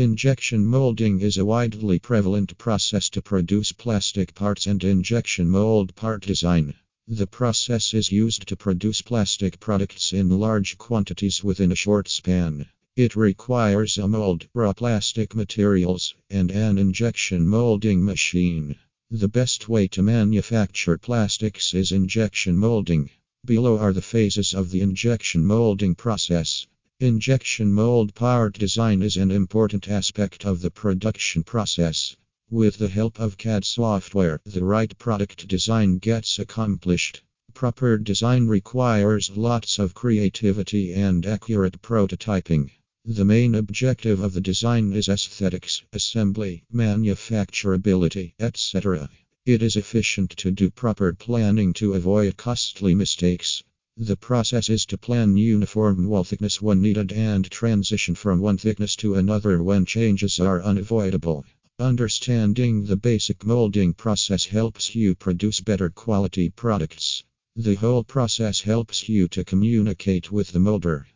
Injection molding is a widely prevalent process to produce plastic parts and injection mold part design. The process is used to produce plastic products in large quantities within a short span. It requires a mold, raw plastic materials, and an injection molding machine. The best way to manufacture plastics is injection molding. Below are the phases of the injection molding process. Injection mold part design is an important aspect of the production process. With the help of CAD software, the right product design gets accomplished. Proper design requires lots of creativity and accurate prototyping. The main objective of the design is aesthetics, assembly, manufacturability, etc. It is efficient to do proper planning to avoid costly mistakes. The process is to plan uniform wall thickness when needed and transition from one thickness to another when changes are unavoidable. Understanding the basic molding process helps you produce better quality products. The whole process helps you to communicate with the molder.